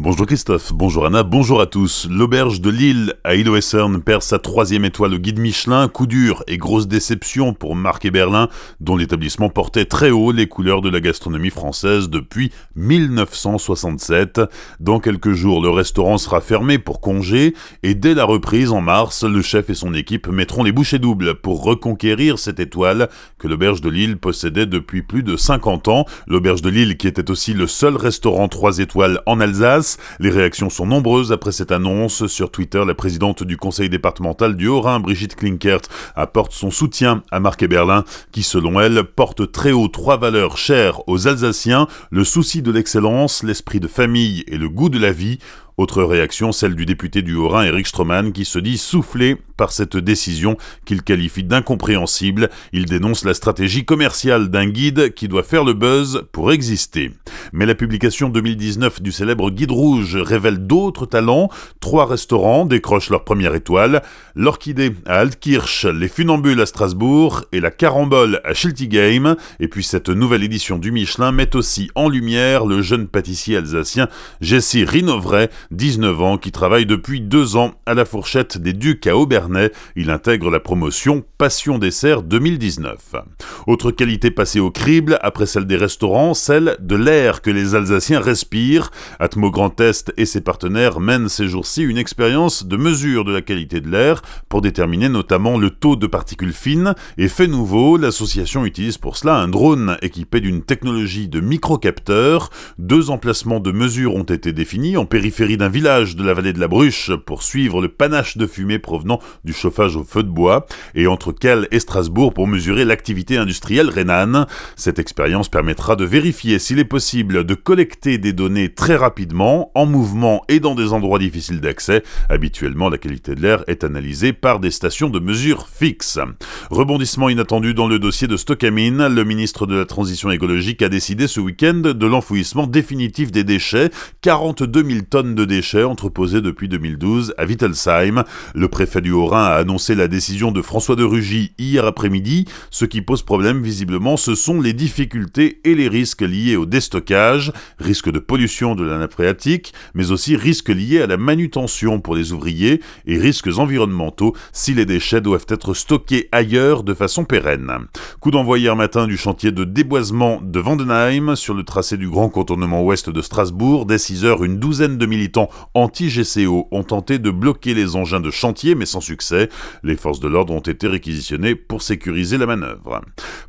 Bonjour Christophe, bonjour Anna, bonjour à tous. L'auberge de Lille à Île-Wessern perd sa troisième étoile au guide Michelin. Coup dur et grosse déception pour Marc et Berlin, dont l'établissement portait très haut les couleurs de la gastronomie française depuis 1967. Dans quelques jours, le restaurant sera fermé pour congé et dès la reprise en mars, le chef et son équipe mettront les bouchées doubles pour reconquérir cette étoile que l'auberge de Lille possédait depuis plus de 50 ans. L'auberge de Lille qui était aussi le seul restaurant 3 étoiles en Alsace les réactions sont nombreuses après cette annonce. Sur Twitter, la présidente du conseil départemental du Haut-Rhin, Brigitte Klinkert, apporte son soutien à Marc Berlin, qui selon elle porte très haut trois valeurs chères aux Alsaciens, le souci de l'excellence, l'esprit de famille et le goût de la vie. Autre réaction, celle du député du Haut-Rhin, Eric Stroman, qui se dit soufflé par cette décision qu'il qualifie d'incompréhensible. Il dénonce la stratégie commerciale d'un guide qui doit faire le buzz pour exister. Mais la publication 2019 du célèbre Guide Rouge révèle d'autres talents. Trois restaurants décrochent leur première étoile. L'Orchidée à Altkirch, les Funambules à Strasbourg et la Carambole à Schiltigheim. Et puis cette nouvelle édition du Michelin met aussi en lumière le jeune pâtissier alsacien Jesse Rinovray, 19 ans, qui travaille depuis deux ans à la fourchette des Ducs à Aubernais. Il intègre la promotion Passion Dessert 2019. Autre qualité passée au crible, après celle des restaurants, celle de l'air que les Alsaciens respirent. Atmo Grand Est et ses partenaires mènent ces jours-ci une expérience de mesure de la qualité de l'air pour déterminer notamment le taux de particules fines. Et fait nouveau, l'association utilise pour cela un drone équipé d'une technologie de microcapteur. Deux emplacements de mesure ont été définis en périphérie d'un village de la vallée de la Bruche pour suivre le panache de fumée provenant du chauffage au feu de bois et entre Kel et Strasbourg pour mesurer l'activité industrielle industrielle Cette expérience permettra de vérifier s'il est possible de collecter des données très rapidement, en mouvement et dans des endroits difficiles d'accès. Habituellement, la qualité de l'air est analysée par des stations de mesure fixes. Rebondissement inattendu dans le dossier de Stockamine, le ministre de la Transition écologique a décidé ce week-end de l'enfouissement définitif des déchets, 42 000 tonnes de déchets entreposés depuis 2012 à Wittelsheim. Le préfet du Haut-Rhin a annoncé la décision de François de Rugy hier après-midi, ce qui pose problème visiblement, ce sont les difficultés et les risques liés au déstockage, risque de pollution de la nappe phréatique, mais aussi risques liés à la manutention pour les ouvriers et risques environnementaux si les déchets doivent être stockés ailleurs de façon pérenne. Coup d'envoi hier matin du chantier de déboisement de Vandenheim sur le tracé du grand contournement ouest de Strasbourg. Dès 6 heures, une douzaine de militants anti-GCO ont tenté de bloquer les engins de chantier, mais sans succès. Les forces de l'ordre ont été réquisitionnées pour sécuriser la manœuvre.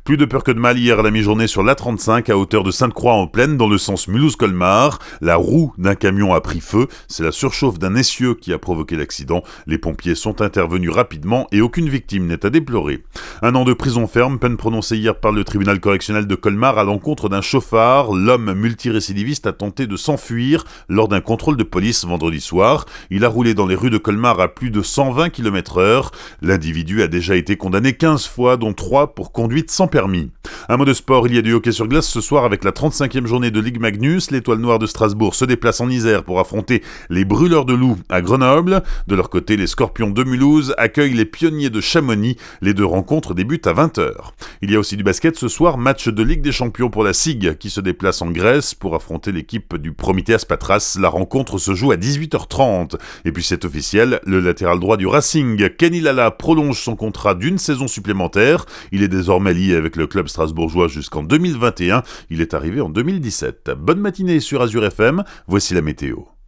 Plus de peur que de mal hier à la mi-journée sur l'A35 à hauteur de Sainte-Croix en plaine dans le sens Mulhouse-Colmar. La roue d'un camion a pris feu. C'est la surchauffe d'un essieu qui a provoqué l'accident. Les pompiers sont intervenus rapidement et aucune victime n'est à déplorer. Un an de prison ferme, peine prononcée hier par le tribunal correctionnel de Colmar à l'encontre d'un chauffard. L'homme multirécidiviste a tenté de s'enfuir lors d'un contrôle de police vendredi soir. Il a roulé dans les rues de Colmar à plus de 120 km heure. L'individu a déjà été condamné 15 fois, dont 3 pour conduite sans permis. Un mot de sport, il y a du hockey sur glace ce soir avec la 35e journée de Ligue Magnus. L'étoile noire de Strasbourg se déplace en Isère pour affronter les brûleurs de loups à Grenoble. De leur côté, les scorpions de Mulhouse accueillent les pionniers de Chamonix. Les deux rencontres débutent à 20h. Il y a aussi du basket ce soir, match de Ligue des Champions pour la SIG qui se déplace en Grèce pour affronter l'équipe du Prometheas Patras. La rencontre se joue à 18h30. Et puis c'est officiel, le latéral droit du Racing, Kenny Lala, prolonge son contrat d'une saison supplémentaire. Il est désormais lié avec le club strasbourgeois jusqu'en 2021. Il est arrivé en 2017. Bonne matinée sur Azure FM, voici la météo.